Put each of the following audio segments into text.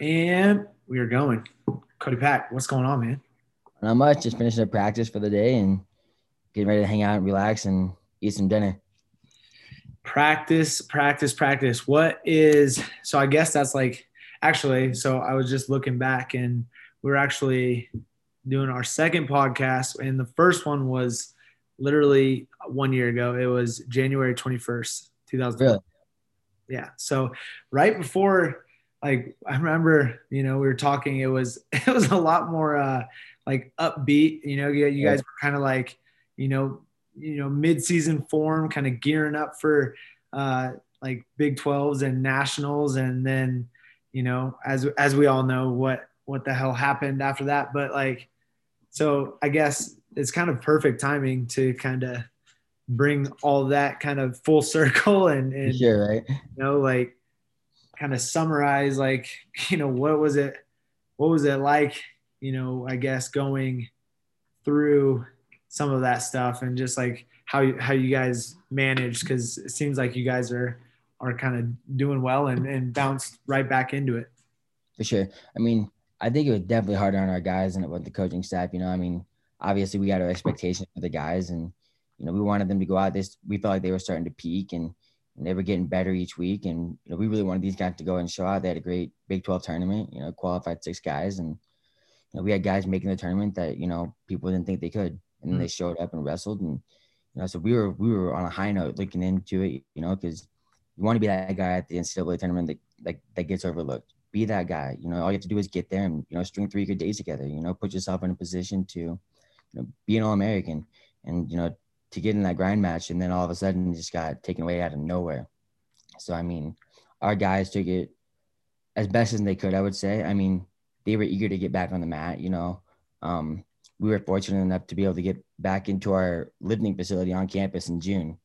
And we are going. Cody Pack, what's going on, man? Not much. Just finishing up practice for the day and getting ready to hang out and relax and eat some dinner. Practice, practice, practice. What is so? I guess that's like actually. So I was just looking back and we are actually doing our second podcast, and the first one was literally one year ago. It was January twenty first, two thousand. Really? Yeah. So right before like I remember, you know, we were talking. It was it was a lot more uh, like upbeat. You know, you, you guys were kind of like, you know, you know, mid-season form, kind of gearing up for uh, like Big 12s and nationals, and then, you know, as as we all know, what what the hell happened after that. But like, so I guess it's kind of perfect timing to kind of bring all that kind of full circle and, and sure, right? You know, like kind of summarize like you know what was it what was it like you know i guess going through some of that stuff and just like how you how you guys managed? Because it seems like you guys are are kind of doing well and, and bounced right back into it. For sure. I mean i think it was definitely harder on our guys and with the coaching staff you know i mean obviously we had our expectations for the guys and you know we wanted them to go out. This we felt like they were starting to peak and and they were getting better each week. And you know, we really wanted these guys to go and show out. They had a great Big 12 tournament. You know, qualified six guys, and you know, we had guys making the tournament that you know people didn't think they could, and mm-hmm. they showed up and wrestled. And you know, so we were we were on a high note looking into it. You know, because you want to be that guy at the NCAA tournament that like that gets overlooked. Be that guy. You know, all you have to do is get there and you know string three good days together. You know, put yourself in a position to you know be an All American, and you know to get in that grind match, and then all of a sudden just got taken away out of nowhere. So I mean, our guys took it as best as they could. I would say. I mean, they were eager to get back on the mat. You know, um, we were fortunate enough to be able to get back into our lifting facility on campus in June.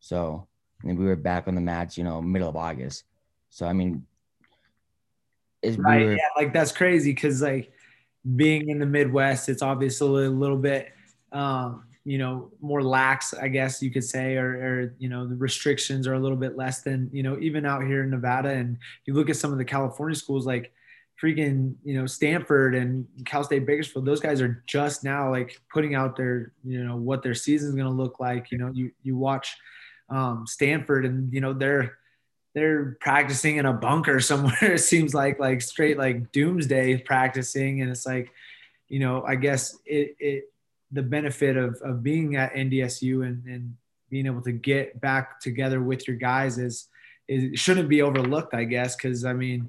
So, and we were back on the mats, you know, middle of August. So I mean, right? We were, yeah, like that's crazy because like being in the Midwest, it's obviously a little bit um, you know more lax i guess you could say or, or, you know the restrictions are a little bit less than you know even out here in nevada. And you look at some of the california schools like freaking you know stanford and cal state bakersfield those guys are just now like putting out their you know what their season is going to look like. You know you you watch um, stanford and you know they're they're practicing in a bunker somewhere it seems like like straight like doomsday practicing. And it's like you know i guess it, it the benefit of, of being at NDSU and, and being able to get back together with your guys is, is shouldn't be overlooked, I guess, because I mean,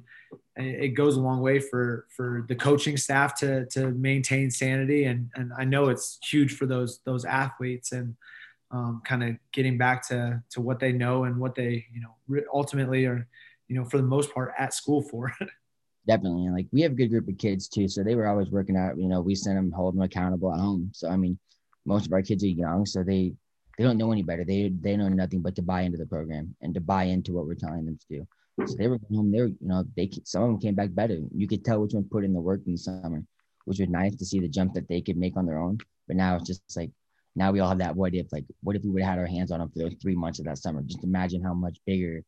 it goes a long way for for the coaching staff to to maintain sanity, and and I know it's huge for those those athletes and um, kind of getting back to to what they know and what they you know ultimately are you know for the most part at school for. Definitely. And like we have a good group of kids too. So they were always working out, you know, we send them, hold them accountable at home. So I mean, most of our kids are young, so they they don't know any better. They they know nothing but to buy into the program and to buy into what we're telling them to do. So they were home. They were, you know, they some of them came back better. You could tell which one put in the work in the summer, which was nice to see the jump that they could make on their own. But now it's just like now we all have that what if like what if we would have had our hands on them for those three months of that summer? Just imagine how much bigger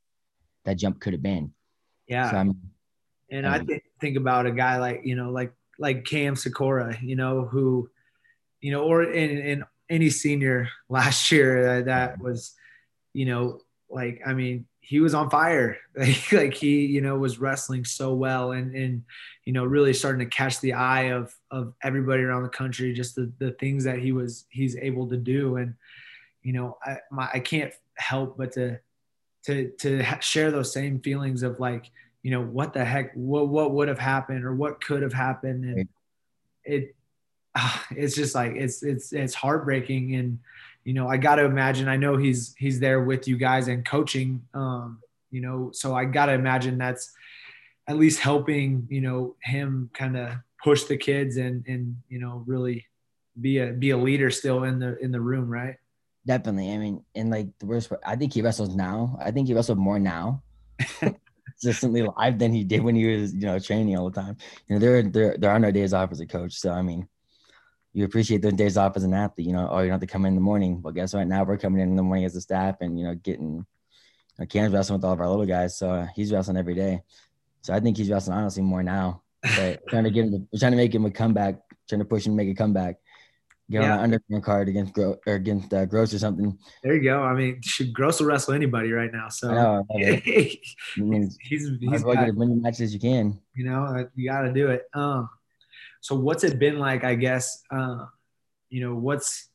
that jump could have been. Yeah. So I mean, and I th- think about a guy like, you know, like, like Cam Sykora, you know, who, you know, or in, in any senior last year uh, that was, you know, like, I mean, he was on fire. Like, like he, you know, was wrestling so well and, and, you know, really starting to catch the eye of, of everybody around the country, just the, the things that he was, he's able to do. And, you know, I, my, I can't help but to, to, to share those same feelings of like, you know what the heck what what would have happened or what could have happened. And it uh, it's just like it's it's it's heartbreaking. And you know I got to imagine I know he's he's there with you guys and coaching um you know so I got to imagine that's at least helping you know him kind of push the kids and and you know really be a be a leader still in the in the room right? Definitely. I mean and like the worst part, i think he wrestles now. I think he wrestles more now consistently live than he did when he was, you know, training all the time. You know, there there there are no days off as a coach. So I mean, you appreciate those days off as an athlete. You know, oh, you don't have to come in the morning. Well, guess what? Now we're coming in in the morning as a staff, and you know, getting. You know, Cam's wrestling with all of our little guys, so uh, he's wrestling every day. So I think he's wrestling honestly more now. But trying to get him, to, trying to make him a comeback, trying to push him to make a comeback. Get yeah. on an underground card against Gro- or against uh, Gross or something. There you go. I mean, should Gross will wrestle anybody right now. So I know, I mean, he's he's got, as many matches as you can. You know, you got to do it. Um, so what's it been like? I guess uh, you know what's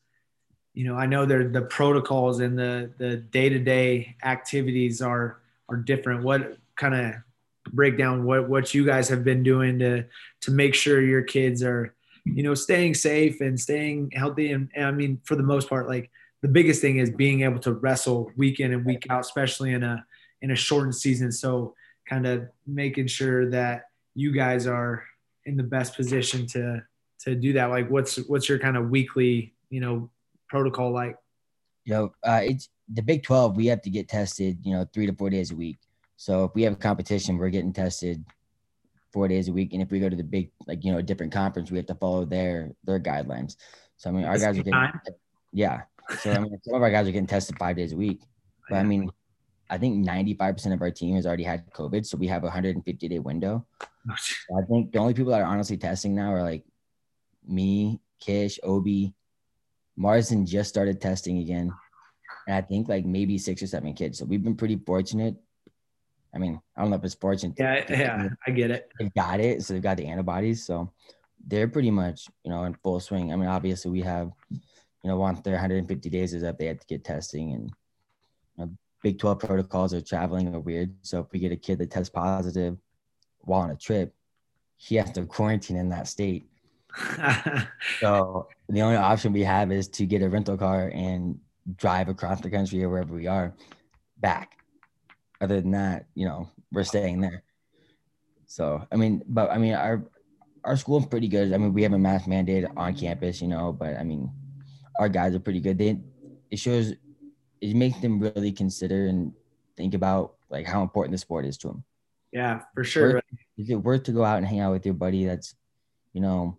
you know I know there the protocols and the the day to day activities are are different. What kind of break down what what you guys have been doing to to make sure your kids are you know staying safe and staying healthy. And, and I mean for the most part like the biggest thing is being able to wrestle week in and week out especially in a in a shortened season. So kind of making sure that you guys are in the best position to to do that. Like what's what's your kind of weekly you know protocol like? You know uh, it's the big 12 we have to get tested you know three to four days a week. So if we have a competition we're getting tested four days a week and if we go to the big like you know a different conference we have to follow their their guidelines so i mean our guys are getting yeah so i mean some of our guys are getting tested five days a week but i mean I think 95% of our team has already had COVID. So we have a 150 day window. I think the only people that are honestly testing now are like me, Kish, Obe, Marsden just started testing again. And I think like maybe six or seven kids. So we've been pretty fortunate. I mean, I don't know if it's fortunate. Yeah, yeah, I get it. They've got it. So they've got the antibodies. So they're pretty much, you know, in full swing. I mean, obviously we have, you know, once their 150 days is up, they have to get testing and you know, Big 12 protocols of traveling are weird. So if we get a kid that tests positive while on a trip, he has to quarantine in that state. so the only option we have is to get a rental car and drive across the country or wherever we are back. Other than that, you know, we're staying there. So I mean, but I mean, our our school is pretty good. I mean, we have a mask mandate on mm-hmm. campus, you know, but I mean, our guys are pretty good. They it shows it makes them really consider and think about like how important the sport is to them. Yeah, for sure. Worth, is it worth to go out and hang out with your buddy that's, you know,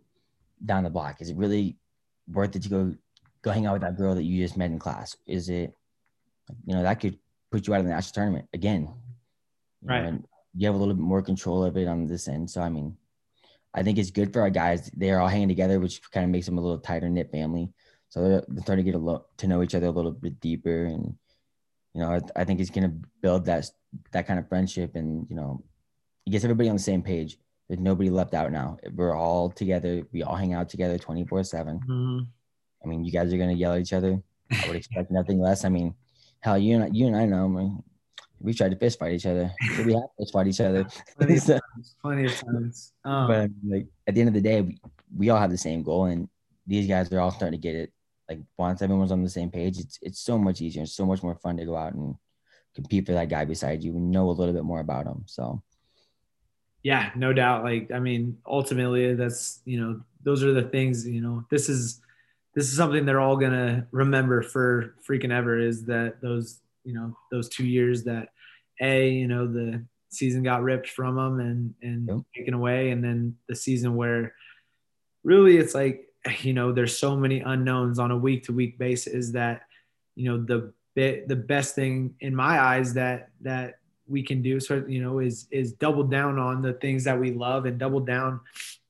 down the block? Is it really worth it to go go hang out with that girl that you just met in class? Is it, you know, that could put you out of the national tournament again. right. Know, and you have a little bit more control of it on this end. So I mean, I think it's good for our guys. They're all hanging together, which kind of makes them a little tighter knit family. So they're, they're starting to get a lot to know each other a little bit deeper, and you know, I, I think it's gonna build that that kind of friendship, and you know, it gets everybody on the same page. There's nobody left out now. We're all together. We all hang out together 24 7. Mm-hmm. I mean, you guys are going to yell at each other. I would expect nothing less. I mean, hell, you and, you and I know, I mean, we tried to fist fight each other. we have fist fight each other. Plenty of times. Plenty of times. Um, but like at the end of the day, we, we all have the same goal, and these guys are all starting to get it like once everyone's on the same page, it's it's so much easier. It's so much more fun to go out and compete for that guy beside you and know a little bit more about him. So yeah, no doubt. Like I mean, ultimately that's you know, those are the things, you know, this is this is something they're all gonna remember for freaking ever is that those, you know, those two years that A, you know, the season got ripped from them and and yep. taken away, and then the season where really it's like you know there's so many unknowns on a week to week basis that you know the bit the best thing in my eyes that that we can do so you know is is double down on the things that we love and double down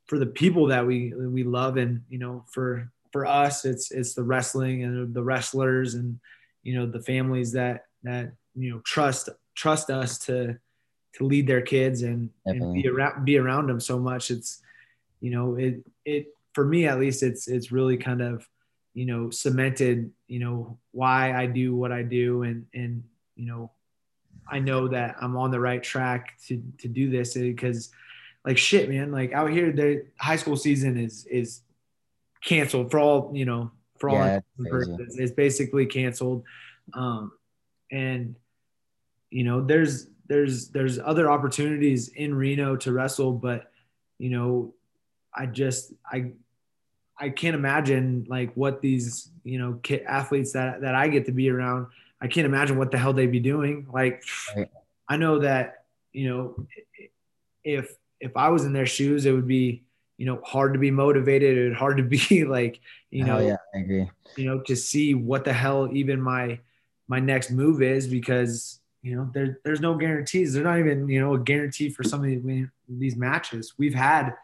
for the people that we we love and you know for for us it's it's the wrestling and the wrestlers and you know the families that that you know trust trust us to to lead their kids and, and be around be around them so much. It's you know it it for me at least it's it's really kind of you know cemented you know why I do what I do and and you know I know that I'm on the right track to to do this because like shit man like out here the high school season is is canceled for all you know for all yeah, purposes it's basically canceled um and you know there's there's there's other opportunities in Reno to wrestle but you know I just I I can't imagine like what these you know athletes that that I get to be around. I can't imagine what the hell they'd be doing. Like right. I know that you know if if I was in their shoes, it would be you know hard to be motivated. It hard to be like you know yeah I agree. You know to see what the hell even my my next move is because you know, there, there's no guarantees. There's not even, you know, a guarantee for some of these, these matches. We've had,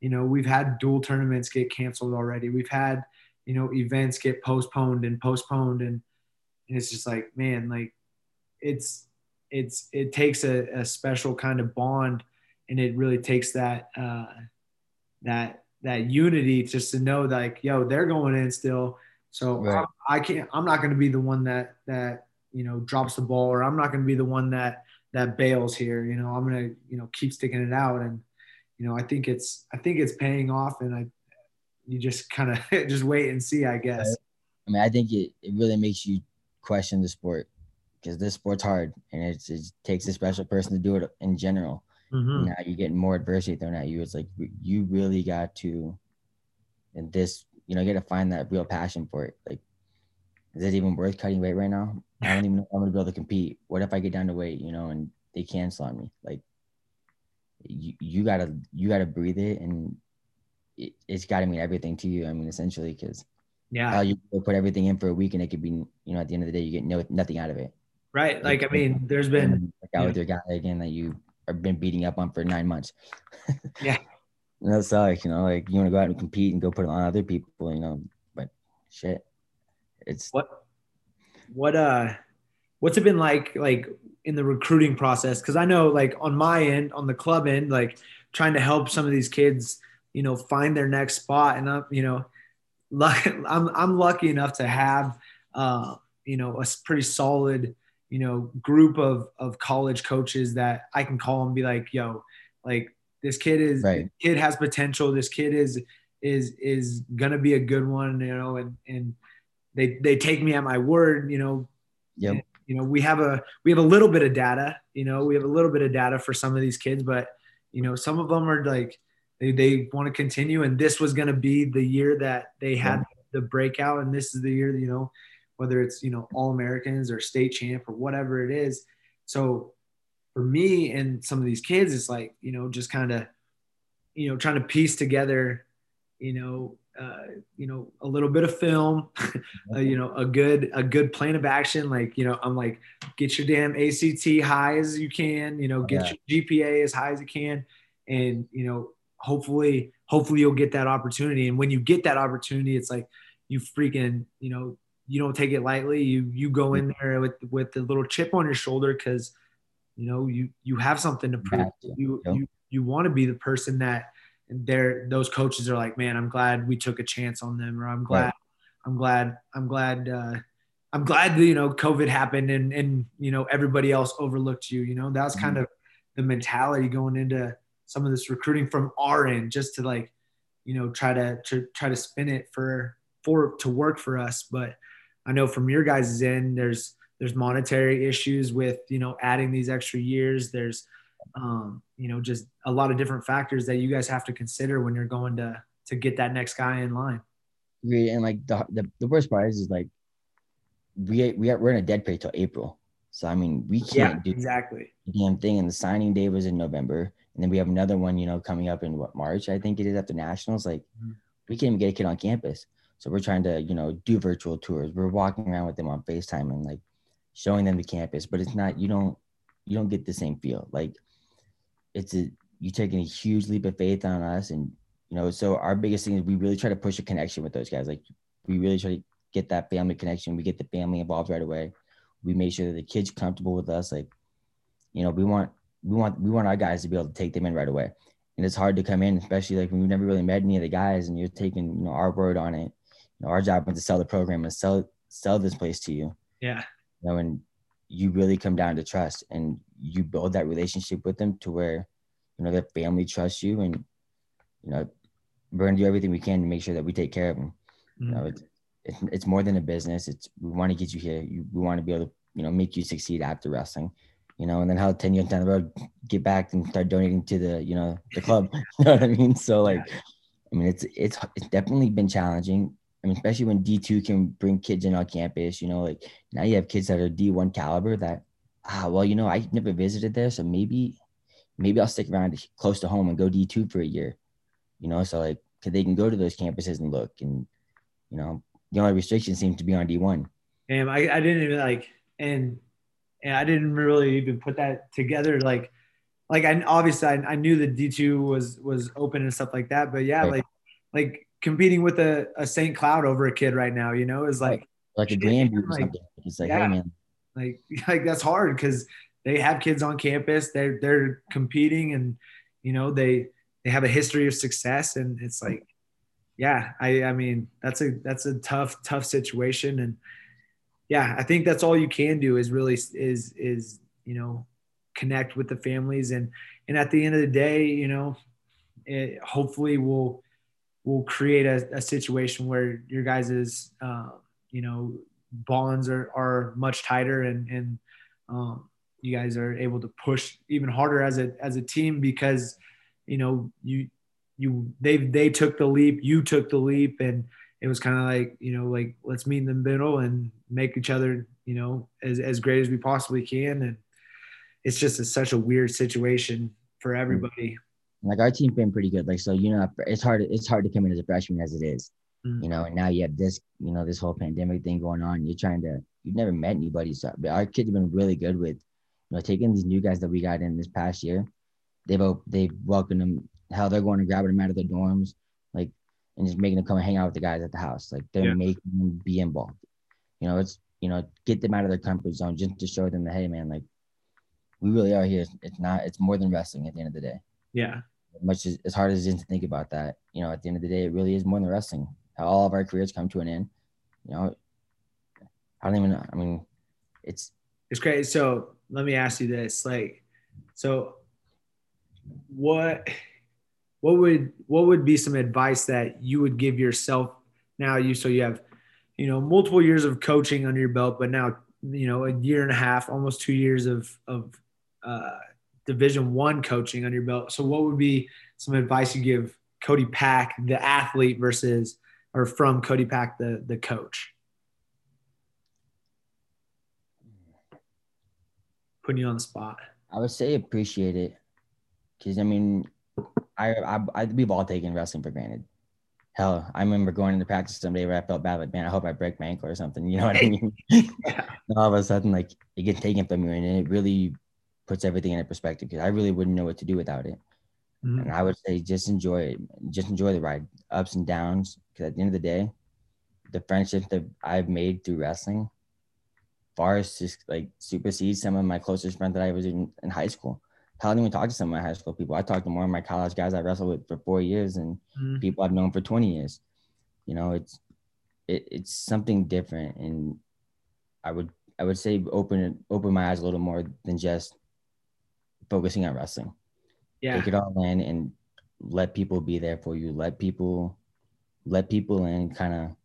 you know, we've had dual tournaments get canceled already. We've had, you know, events get postponed and postponed. And, and it's just like, man, like it's, it's, it takes a, a special kind of bond and it really takes that, uh, that, that unity just to know like, yo, they're going in still. So right. I, I can't, I'm not going to be the one that, that, you know drops the ball or i'm not going to be the one that that bails here. You know i'm going to you know keep sticking it out. And you know i think it's i think it's paying off and i you just kind of just wait and see i guess. I mean i think it, it really makes you question the sport because this sport's hard and it takes a special person to do it in general mm-hmm. now you're getting more adversity thrown at you it's like you really got to and this you know you got to find that real passion for it like is it even worth cutting weight right now? I don't even know if I'm gonna be able to compete. What if I get down to weight, you know, and they cancel on me? Like you, you gotta you gotta breathe it and it, has gotta mean everything to you. I mean, essentially, because yeah, you put everything in for a week and it could be, you know, at the end of the day, you get no nothing out of it. Right. Like, I mean, there's been like out with your guy again that you have been beating up on for nine months. yeah. That's like, you know, like you want to go out and compete and go put it on other people, you know, but shit. It's what what uh what's it been like like in the recruiting process because i know like on my end on the club end like trying to help some of these kids you know find their next spot and i'm you know luck, i'm i'm lucky enough to have uh you know a pretty solid you know group of of college coaches that i can call and be like yo like this kid is right. kid has potential this kid is is is gonna be a good one you know and and they they take me at my word you know yep. you know we have a we have a little bit of data you know we have a little bit of data for some of these kids but you know some of them are like they, they want to continue and this was going to be the year that they had yeah. the breakout and this is the year you know whether it's you know all americans or state champ or whatever it is so for me and some of these kids it's like you know just kind of you know trying to piece together you know uh, you know a little bit of film uh, you know a good a good plan of action like you know i'm like get your damn act high as you can you know get yeah. your gpa as high as you can and you know hopefully hopefully you'll get that opportunity and when you get that opportunity it's like you freaking you know you don't take it lightly you you go in there with with the little chip on your shoulder because you know you you have something to prove you you, you want to be the person that they're those coaches are like, man, I'm glad we took a chance on them, or I'm glad, right. I'm glad, I'm glad, uh, I'm glad that, you know COVID happened and and you know everybody else overlooked you. You know that was kind mm-hmm. of the mentality going into some of this recruiting from our end, just to like, you know, try to, to try to spin it for for to work for us. But I know from your guys' end, there's there's monetary issues with you know adding these extra years. There's um, you know, just a lot of different factors that you guys have to consider when you're going to to get that next guy in line. And like the the, the worst part is, is like we we are we're in a dead period till April. So I mean, we can't yeah, do exactly the damn thing. And the signing day was in November, and then we have another one, you know, coming up in what March I think it is after nationals. Like mm-hmm. we can't even get a kid on campus, so we're trying to you know do virtual tours. We're walking around with them on Facetime and like showing them the campus, but it's not you don't you don't get the same feel. Like it's a you taking a huge leap of faith on us and you know so our biggest thing is we really try to push a connection with those guys. Like we really try to get that family connection. We get the family involved right away. We make sure that the kids comfortable with us. Like you know we want we want we want our guys to be able to take them in right away. And it's hard to come in especially like when you've never really met any of the guys and you're taking you know our word on it know our job is to sell the program and sell sell this place to you. Yeah. You know and you really come down to trust and you build that relationship with them to where you know their family trusts you and you know we're gonna do everything we can to make sure that we take care of them. Mm-hmm. you know it's, it's, it's more than a business. It's we want to get you here. You, we want to be able to you know make you succeed after wrestling you know and then how 10 years down the road get back and start donating to the you know the club. You know what i mean? So like i mean it's it's it's definitely been challenging I mean, especially when D2 can bring kids in on campus, you know, like now you have kids that are D1 caliber that, ah, well, you know, I never visited there. So maybe, maybe I'll stick around close to home and go D2 for a year, you know, so like, cause they can go to those campuses and look and, you know, the only restriction seems to be on D1. Damn, I, I didn't even like, and and I didn't really even put that together. Like, like I obviously I, I knew that D two was was open and stuff like that, but yeah, right. like like competing with a, a St. Cloud over a kid right now, you know, is like like a Grandview or something. It's like, yeah, hey man, like like that's hard because they have kids on campus. They're they're competing and you know they they have a history of success and it's like yeah I I mean that's a that's a tough tough situation and yeah I think that's all you can do is really is is you know connect with the families and and at the end of the day you know it hopefully will will create a, a situation where your guys's uh, you know bonds are are much tighter and and um, you guys are able to push even harder as a as a team because you know you you they they took the leap you took the leap and it was kind of like you know like let's meet in the middle and make each other you know as, as great as we possibly can. And it's just a, such a weird situation for everybody like our team's been pretty good like so you know it's hard it's hard to come in as a freshman as it is mm-hmm. you know and now you have this you know this whole pandemic thing going on you're trying to you've never met anybody so but our kids have been really good with you know taking these new guys that we got in this past year they've they've welcomed them. Hell, they're going to grab them out of the dorms, like, and just making them come and hang out with the guys at the house. Like they're yeah. making them be involved. You know, it's you know, get them out of their comfort zone just to show them that hey, man, like we really are here. It's not. It's more than wrestling at the end of the day. Yeah. Much as, as hard as it is to think about that, you know, at the end of the day, it really is more than wrestling. All of our careers come to an end. You know, I don't even know. I mean, it's it's great. So let me ask you this: like, so what what would what would be some advice that you would give yourself now you so you have you know multiple years of coaching under your belt but now you know a year and a half almost two years of of uh, division one coaching under your belt so what would be some advice you give cody pack the athlete versus or from cody pack the the coach putting you on the spot i would say appreciate it because I mean, I, I, I we've all taken wrestling for granted. Hell, I remember going into practice someday where I felt bad, like man, I hope I break my ankle or something. You know what I mean? all of a sudden, like it gets taken from you, and it really puts everything in perspective. Because I really wouldn't know what to do without it. Mm-hmm. And I would say just enjoy it, just enjoy the ride, ups and downs. Because at the end of the day, the friendships that I've made through wrestling far as just like supersedes some of my closest friends that I was in, in high school. I don't even talk to some of my high school people. I talk to more of my college guys I wrestled with for four years and mm-hmm. people I've known for 20 years. You know, it's it, it's something different. And I would I would say open open my eyes a little more than just focusing on wrestling. Yeah. Take it all in and let people be there for you. Let people let people in kind of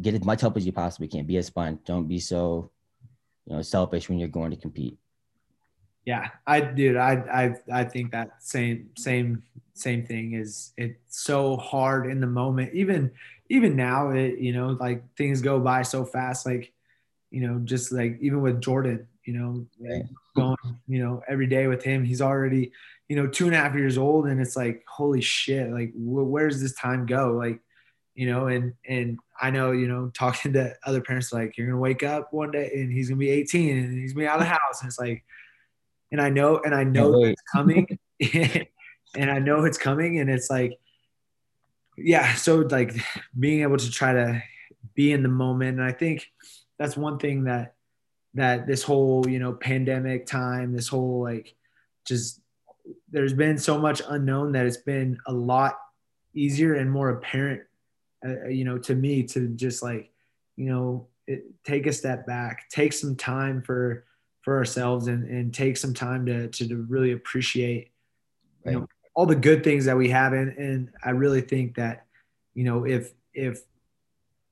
get as much help as you possibly can. Be a sponge. Don't be so, you know, selfish when you're going to compete. Yeah, I dude, I I I think that same same same thing is it's so hard in the moment. Even even now, it you know like things go by so fast. Like you know, just like even with Jordan, you know, right. going you know every day with him, he's already you know two and a half years old, and it's like holy shit, like wh- where does this time go? Like you know, and and I know you know talking to other parents like you're gonna wake up one day and he's gonna be 18 and he's gonna be out of the house, and it's like and I know and I know it's coming, and I know it's coming, and it's like, yeah. So like being able to try to be in the moment, and I think that's one thing that that this whole you know pandemic time, this whole like just there's been so much unknown that it's been a lot easier and more apparent, uh, you know, to me to just like you know it, take a step back, take some time for for ourselves and, and take some time to, to, to really appreciate you know all the good things that we have. And, and I really think that you know if if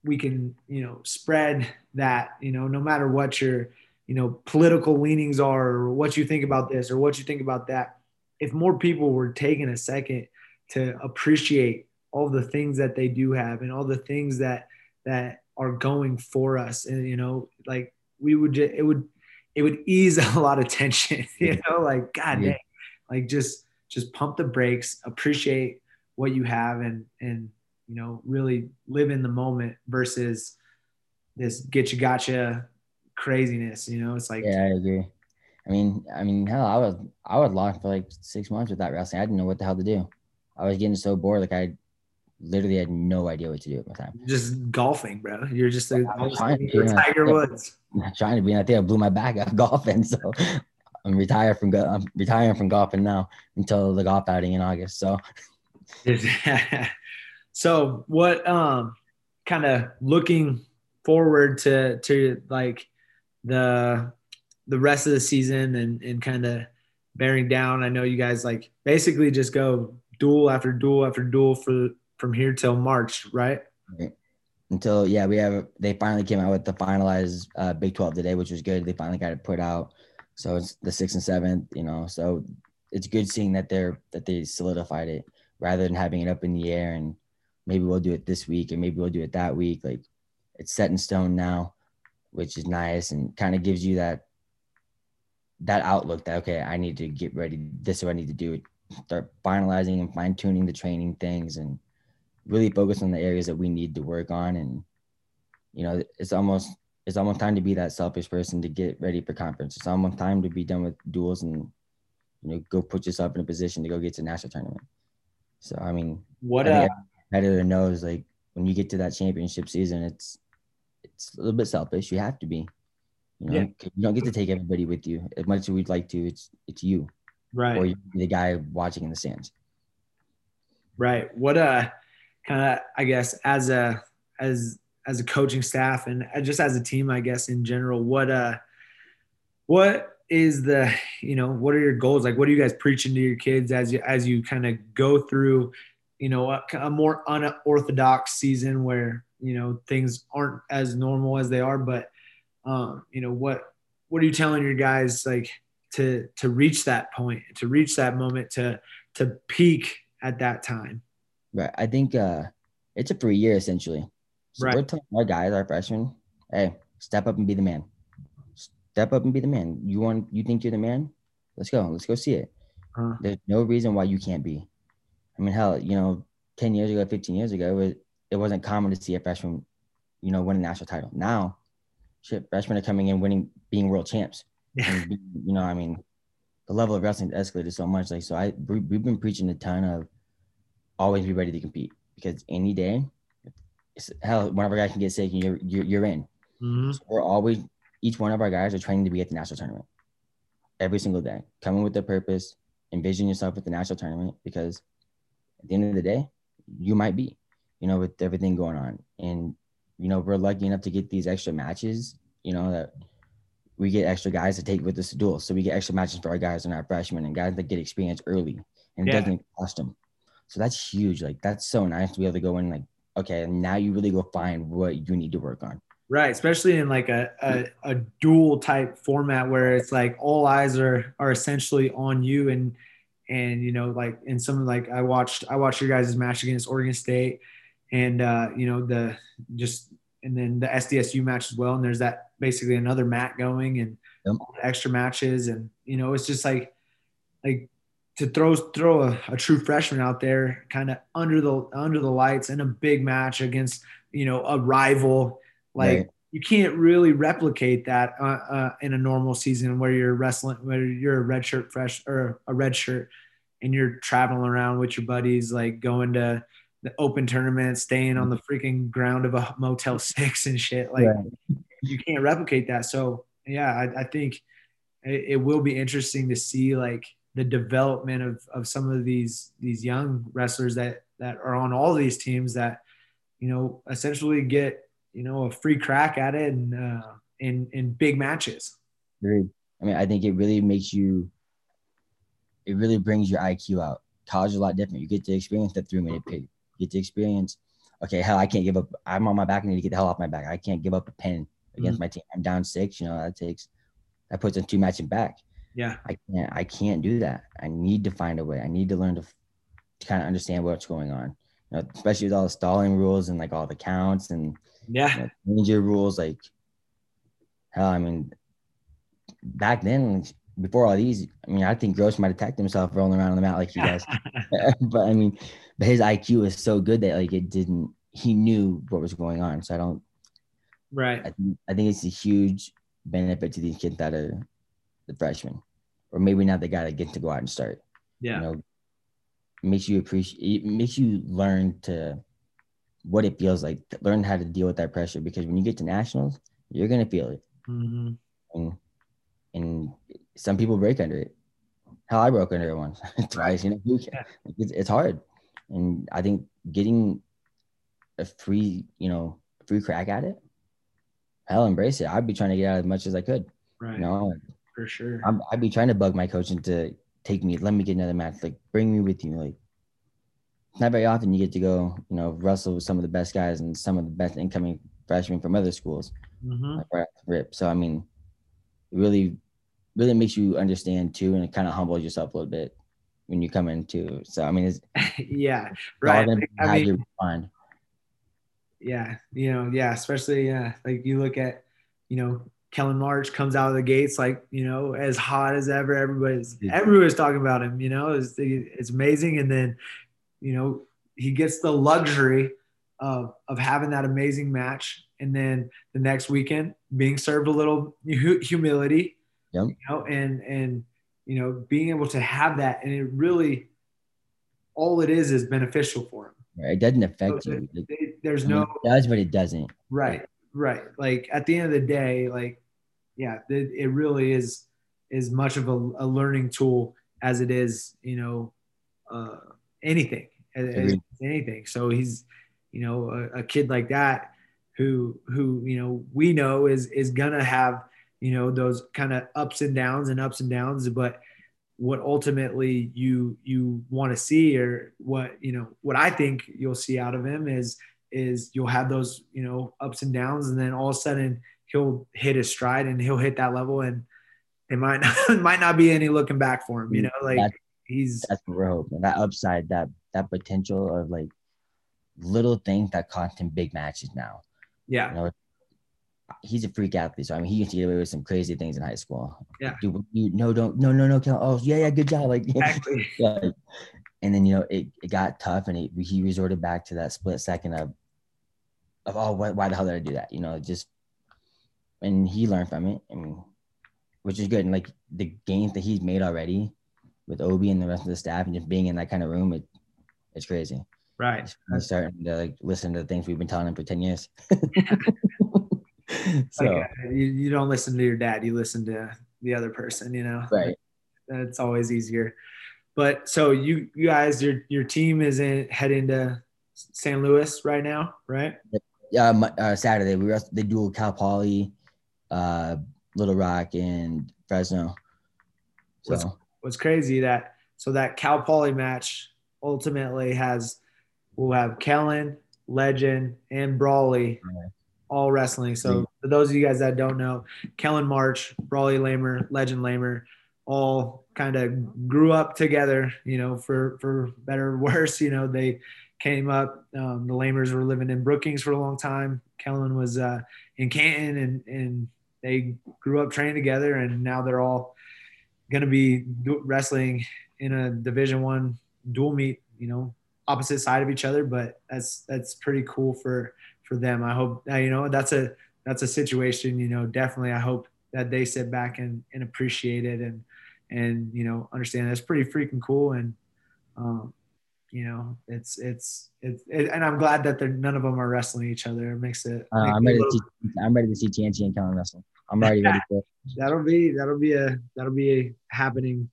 we can you know spread that you know no matter what your you know political leanings are or what you think about this or what you think about that if more people were taking a second to appreciate all the things that they do have and all the things that that are going for us and you know like we would just, it would it would ease a lot of tension, you know, like God yeah. dang, like just just pump the brakes, appreciate what you have and and you know, really live in the moment versus this get you gotcha craziness. You know, it's like yeah, I agree. I mean, I mean, hell, I was I was locked for like six months without wrestling. I didn't know what the hell to do. I was getting so bored, like I literally had no idea what to do at my time. Just golfing, bro. You're just trying to, Tiger yeah. Woods. Trying to be. I think I blew my back out golfing, so I'm retired from I'm retiring from golfing now until the golf outing in August. So, so what? Um, kind of looking forward to to like the the rest of the season and and kind of bearing down. I know you guys like basically just go duel after duel after duel for from here till March, right? Right. Until yeah, we have they finally came out with the finalized uh, Big Twelve today, which was good. They finally got it put out, so it's the sixth and seventh. You know, so it's good seeing that they're that they solidified it rather than having it up in the air and maybe we'll do it this week and maybe we'll do it that week. Like it's set in stone now, which is nice and kind of gives you that that outlook that okay, I need to get ready. This is what I need to do. Start finalizing and fine tuning the training things and really focus on the areas that we need to work on. And you know, it's almost it's almost time to be that selfish person to get ready for conference. It's almost time to be done with duels and you know go put yourself in a position to go get to national tournament. So I mean, what I competitor knows like when you get to that championship season, it's it's a little bit selfish. You have to be. You know, yeah. you don't get to take everybody with you as much as we'd like to. It's it's you, right? Or the guy watching in the stands. Right. What uh, kind of I guess as a as as a coaching staff and just as a team, I guess in general, what uh, what is the you know what are your goals like? What are you guys preaching to your kids as you as you kind of go through you know a, a more unorthodox season where you know things aren't as normal as they are but um, you know what what are you telling your guys like to to reach that point to reach that moment to to peak at that time? Right. I think uh it's a free year essentially. So right. we're telling our guys our freshmen hey step up and be the man. Step up and be the man. You want you think you're the man? Let's go. Let's go see it. Uh, there's no reason why you can't be I mean, hell, you know, 10 years ago, 15 years ago, it, was, it wasn't common to see a freshman, you know, win a national title. Now, shit, freshmen are coming in winning, being world champs. And, you know, I mean, the level of wrestling escalated so much. Like, so I, we've been preaching a ton of always be ready to compete because any day, hell, one of our guys can get sick and you're, you're, you're in. Mm-hmm. So we're always, each one of our guys are training to be at the national tournament every single day, coming with their purpose, envision yourself at the national tournament because at the end of the day, you might be, you know, with everything going on. And, you know, we're lucky enough to get these extra matches, you know, that we get extra guys to take with us to duel. So we get extra matches for our guys and our freshmen and guys that get experience early and yeah. doesn't cost them. So that's huge. Like that's so nice to be able to go in like, okay, now you really go find what you need to work on. Right, especially in like a, a, a dual type format where it's like all eyes are are essentially on you and and you know like in some like i watched i watched your guys' match against oregon state and uh you know the just and then the sdsu match as well. And there's that basically another mat going and yep. extra matches. And you know it's just like like to throw throw a, a true freshman out there kind of under the under the lights in a big match against you know a rival like right you can't really replicate that uh, uh, in a normal season where you're wrestling, where you're a red shirt fresh or a red shirt, and you're traveling around with your buddies, like going to the open tournament, staying on the freaking ground of a Motel Six and shit. Like you can't replicate that. So yeah, I, I think it, it, will be interesting to see like the development of of some of these these young wrestlers that that are on all these teams that you know essentially get you know a free crack at it and uh, in in big matches. Agreed. I mean, I think it really makes you. It really brings your IQ out. College is a lot different. You get to experience that three minute pig. You get to experience. Okay, hell, I can't give up. I'm on my back. I need to get the hell off my back. I can't give up a pin against mm-hmm. my team. I'm down six. You know that takes that puts in two matching back. Yeah, I can't. I can't do that. I need to find a way. I need to learn to, to kind of understand what's going on. You know, especially with all the stalling rules and like all the counts and yeah. You know, your rules like hell, I mean, back then, before all these, I mean, I think Gross might have attacked himself rolling around on the mat like he does. but I mean, but his IQ is so good that like it didn't. He knew what was going on. So I don't. Right. I think, I think it's a huge benefit to these kids that are the freshmen, or maybe not the guy that gets to go out and start. Yeah. You know, makes you appreciate. It makes you learn to what it feels like. Learn how to deal with that pressure because when you get to nationals, you're gonna feel it. Mm-hmm. And and some people break under it. Hell, I broke under it once, twice. You know, it's, it's hard, and I think getting a free, you know, free crack at it, hell, embrace it. I'd be trying to get out as much as I could. Right. You know, for sure. I'm, I'd be trying to bug my coach into take me, let me get another match, like bring me with you. Like, not very often you get to go, you know, wrestle with some of the best guys and some of the best incoming freshmen from other schools. Mm-hmm. Like right rip. So I mean, it really, really makes you understand too, and it kind of humbles yourself a little bit when you come in too. So I mean, it's yeah, right. I mean, fun. Yeah, you know, yeah, especially yeah, like you look at, you know, Kellyn March comes out of the gates like you know as hot as ever. Everybody's everybody's talking about him. You know, it's it's amazing. And then, you know, he gets the luxury of of having that amazing match, and then the next weekend being served a little humility. Yep. You know, and and you know being able to have that, and it really, all it is is beneficial for him. It doesn't affect so you. It, there's I mean, no. It does, but it doesn't. Right. Right. Like at the end of the day, like, yeah, it, it really is as much of a, a, learning tool as it is, you know, uh, anything, as, anything. So he's, you know, a, a kid like that who, who, you know, we know is, is gonna have, you know, those kind of ups and downs and ups and downs, but what ultimately you you want to see or what you know what i think you'll see out of him is is you'll have those you know ups and downs. And then all of a sudden he'll hit his stride and he'll hit that level and it might not might not be any looking back for him you mm, know like that's, he's that's what we're hoping that upside that that potential of like little things that cost him big matches now yeah you know he's a freak athlete. So I mean, he used to get away with some crazy things in high school. Yeah. Dude, you no, don't, no, no, no, Kel. Oh, yeah, yeah, good job. Like, exactly. yeah. And then you know it, it got tough, and he he resorted back to that split second of, of oh, why, why the hell did I do that? You know, just, and he learned from it. I mean, which is good. And like the gains that he's made already, with Obe and the rest of the staff, and just being in that kind of room, it, it's crazy. Right. I'm starting to like listen to the things we've been telling him for ten years. so like, uh, you, you don't listen to your dad you listen to the other person you know right it's always easier but so you you guys your your team is in heading to San Luis right now right yeah uh, Saturday we were they do Cal Poly uh Little Rock and Fresno so what's, what's crazy that so that Cal Poly match ultimately has we'll have Kellyn Legend and Brawley right all wrestling. So for those of you guys that don't know, Kellyn March, Brawley Lamer, Legend Lamer, all kind of grew up together, you know, for, for better or worse, you know, they came up, um, the Lamers were living in Brookings for a long time. Kellyn was uh, in Canton and, and they grew up training together and now they're all going to be wrestling in a division one dual meet, you know, opposite side of each other, but that's, that's pretty cool for, for them. I hope you know that's a that's a situation. You know, definitely. I hope that they sit back and, and appreciate it and and you know understand that's pretty freaking cool and um, you know it's it's it's it, and I'm glad that they're none of them are wrestling each other. It makes it. Uh, I'm ready little, to see. I'm ready to see TNT and Kellyn wrestle. I'm already ready for it. That'll be that'll be a that'll be a happening.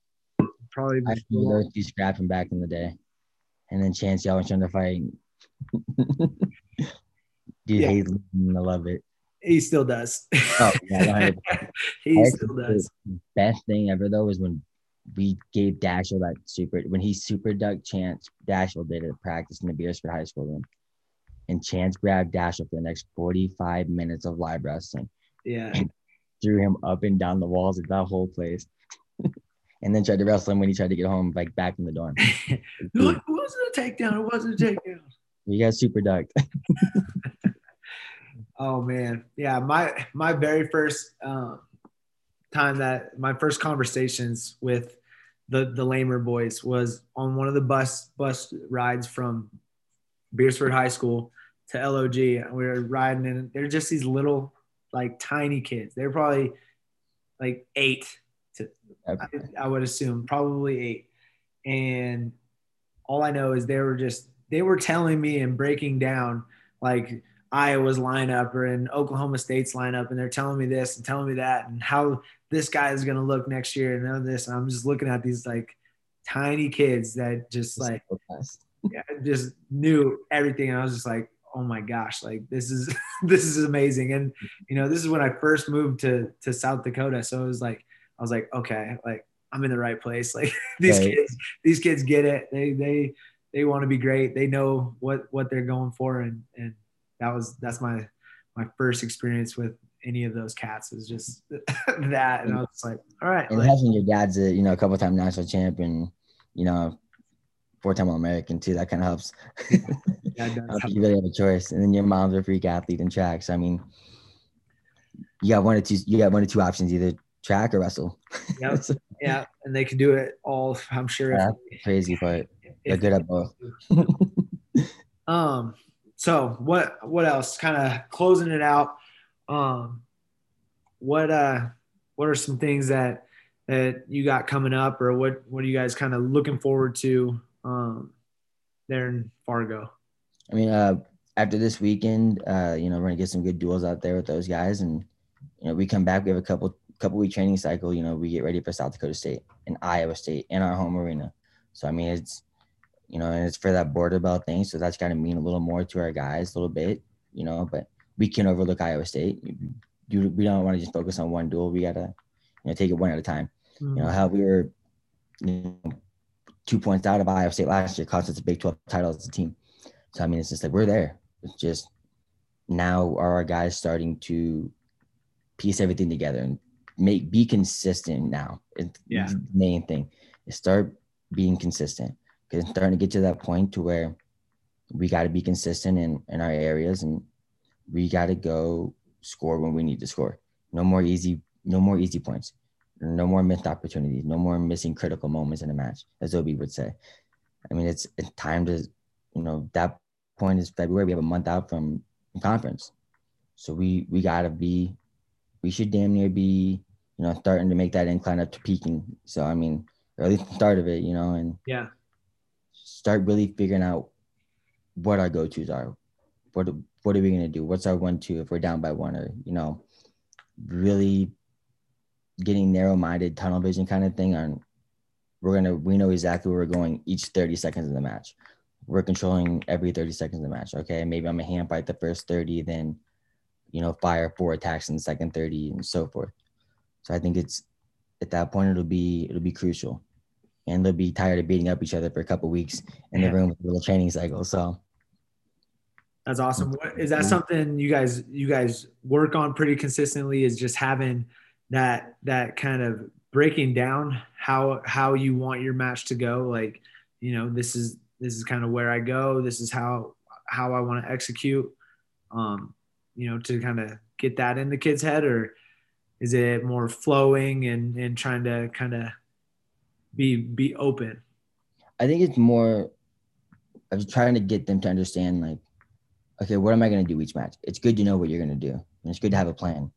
Probably. I those two scrapping back in the day, and then Chance y'all trying to fight. Dude yeah. hates I love it. He still does. Oh, yeah, he still does. best thing ever though is when we gave Dashel that super when he super duck Chance. Dashel did it practice in the Beresford High School room, and Chance grabbed Dashel for the next forty five minutes of live wrestling. Yeah, threw him up and down the walls of that whole place. and then tried to wrestle him when he tried to get home, like back in the dorm. it wasn't a takedown. It wasn't a takedown. You got super ducked. Oh man, yeah. My my very first um, time that my first conversations with the the Lamer boys was on one of the bus bus rides from Beresford High School to LOG. We were riding, and they're just these little like tiny kids. They're probably like eight to, I, I would assume probably eight. And all I know is they were just, they were telling me and breaking down like Iowa's lineup or in Oklahoma State's lineup, and they're telling me this and telling me that, and how this guy is going to look next year, and all this. And I'm just looking at these like tiny kids that just like yeah, just knew everything. And I was just like, oh my gosh, like this is this is amazing. And you know, this is when I first moved to to South Dakota, so it was like I was like, okay, like I'm in the right place. Like these right. kids, these kids get it. They they they want to be great. They know what what they're going for, and and that was that's my my first experience with any of those cats is just that, and I was like, all right. And like, having your dad's a you know a couple time national champ and you know four time All American too, that kind of helps. Yeah, you really have a choice, and then your mom's a freak athlete in track. So I mean, you got one or two. You got one or two options: either track or wrestle. Yeah, yeah, and they can do it all. I'm sure. Yeah, crazy, but they're good at both. um. So what? What else? Kind of closing it out. Um. What uh? What are some things that that you got coming up, or what? What are you guys kind of looking forward to? Um, there in Fargo. I mean, uh, after this weekend, uh, you know, we're gonna get some good duels out there with those guys, and you know, we come back. We have a couple couple week training cycle. You know, we get ready for South Dakota State and Iowa State in our home arena. So I mean, it's you know, and it's for that border belt thing. So that's got to mean a little more to our guys, a little bit, you know. But we can overlook Iowa State. You, we don't want to just focus on one duel. We gotta, you know, take it one at a time. Mm-hmm. You know how we were, you know, two points out of Iowa State last year, cost us a Big 12 title as a team. So I mean, it's just like we're there. It's just now are our guys starting to piece everything together and make be consistent now. It's yeah. the main thing is start being consistent because it's starting to get to that point to where we got to be consistent in, in our areas and we got to go score when we need to score. No more easy, no more easy points, no more missed opportunities, no more missing critical moments in a match, as Obe would say. I mean, it's, it's time to, you know, that point is February. We have a month out from, conference. So we we gotta be we should damn near be, you know, starting to make that incline up to peaking. So I mean, or at least the start of it, you know, and yeah, start really figuring out what our go-tos are. What what are we gonna do? What's our one-two if we're down by one, or you know, really getting narrow-minded, tunnel vision kind of thing on. We're gonna we know exactly where we're going each 30 seconds of the match we're controlling every 30 seconds of the match. Okay. Maybe I'm a hand fight the first 30, then, you know, fire four attacks in the second 30 and so forth. So I think it's at that point it'll be it'll be crucial. And they'll be tired of beating up each other for a couple weeks in yeah. the room with a little training cycle. So that's awesome. What, is that mm-hmm. something you guys you guys work on pretty consistently? Is just having that that kind of breaking down how how you want your match to go. Like, you know, this is this is kind of where I go. This is how how I want to execute. Um, you know, to kind of get that in the kid's head, or is it more flowing and and trying to kind of be be open? I think it's more of trying to get them to understand like, okay, what am I going to do each match? It's good to know what you're going to do, and it's good to have a plan.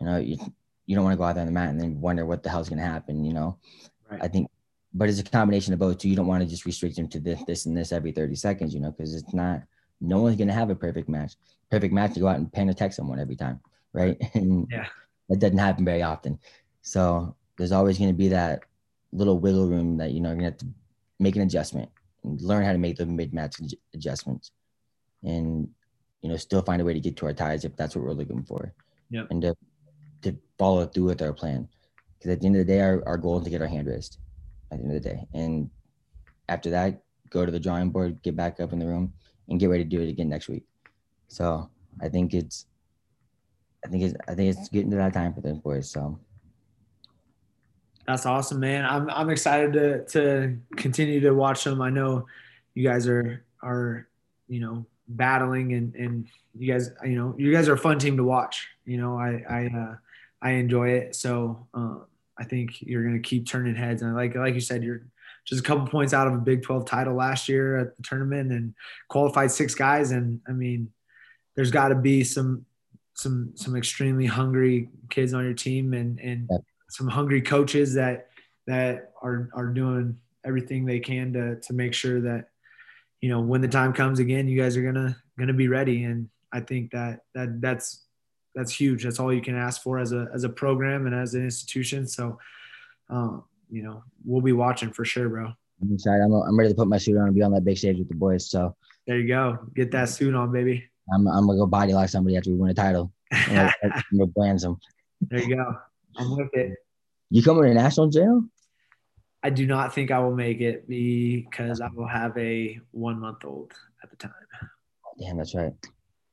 You know, you you don't want to go out there on the mat and then wonder what the hell's going to happen. You know, right. I think but it's a combination of both. too. you don't want to just restrict them to this, this, and this every 30 seconds, you know, because it's not, no one's going to have a perfect match. Perfect match to go out and pen attack someone every time, right? And yeah, that doesn't happen very often. So there's always going to be that little wiggle room that, you know, you're going to have to make an adjustment and learn how to make the mid match adjustments and, you know, still find a way to get to our ties if that's what we're looking for. Yeah. And to follow through with our plan. Because at the end of the day, our, our goal is to get our hand raised at the end of the day. And after that, go to the drawing board, get back up in the room, and get ready to do it again next week. So I think it's, I think it's, I think it's getting to that time for those boys. So that's awesome, man. I'm I'm excited to to continue to watch them. I know you guys are are you know battling and and you guys you know you guys are a fun team to watch. You know I I uh, I enjoy it. So um, I think you're going to keep turning heads. And like like you said, you're just a couple points out of a Big 12 title last year at the tournament and qualified six guys. And I mean, there's got to be some some some extremely hungry kids on your team and and some hungry coaches that that are are doing everything they can to to make sure that you know when the time comes again you guys are gonna gonna be ready and i think that that that's that's huge. That's all you can ask for as a as a program and as an institution. So um, you know we'll be watching for sure bro. I'm excited. I'm, I'm ready to put my suit on and be on that big stage with the boys. So there you go. Get that suit on baby. I'm, I'm gonna go body lock somebody after we win a title. I'm gonna brand them there you go. I'm with it. You coming to national jail? I do not think I will make it because I will have a one month old at the time. Damn, that's right.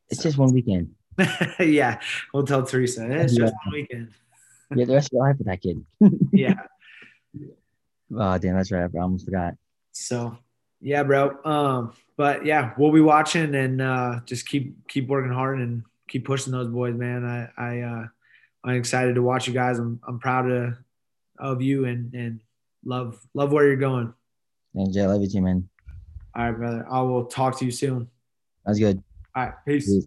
It's so. just one weekend. yeah, we'll tell Teresa. It's yeah. just one weekend. yeah, the rest of your life with that kid. yeah. Oh, damn, that's right. I almost forgot. So, yeah, bro. Um, but yeah, we'll be watching and uh, just keep keep working hard and keep pushing those boys, man. I I uh, I'm excited to watch you guys. I'm I'm proud of of you and and love love where you're going. Thanks, Jay. Love you too, man. All right, brother. I will talk to you soon. That's good. All right. Peace. peace.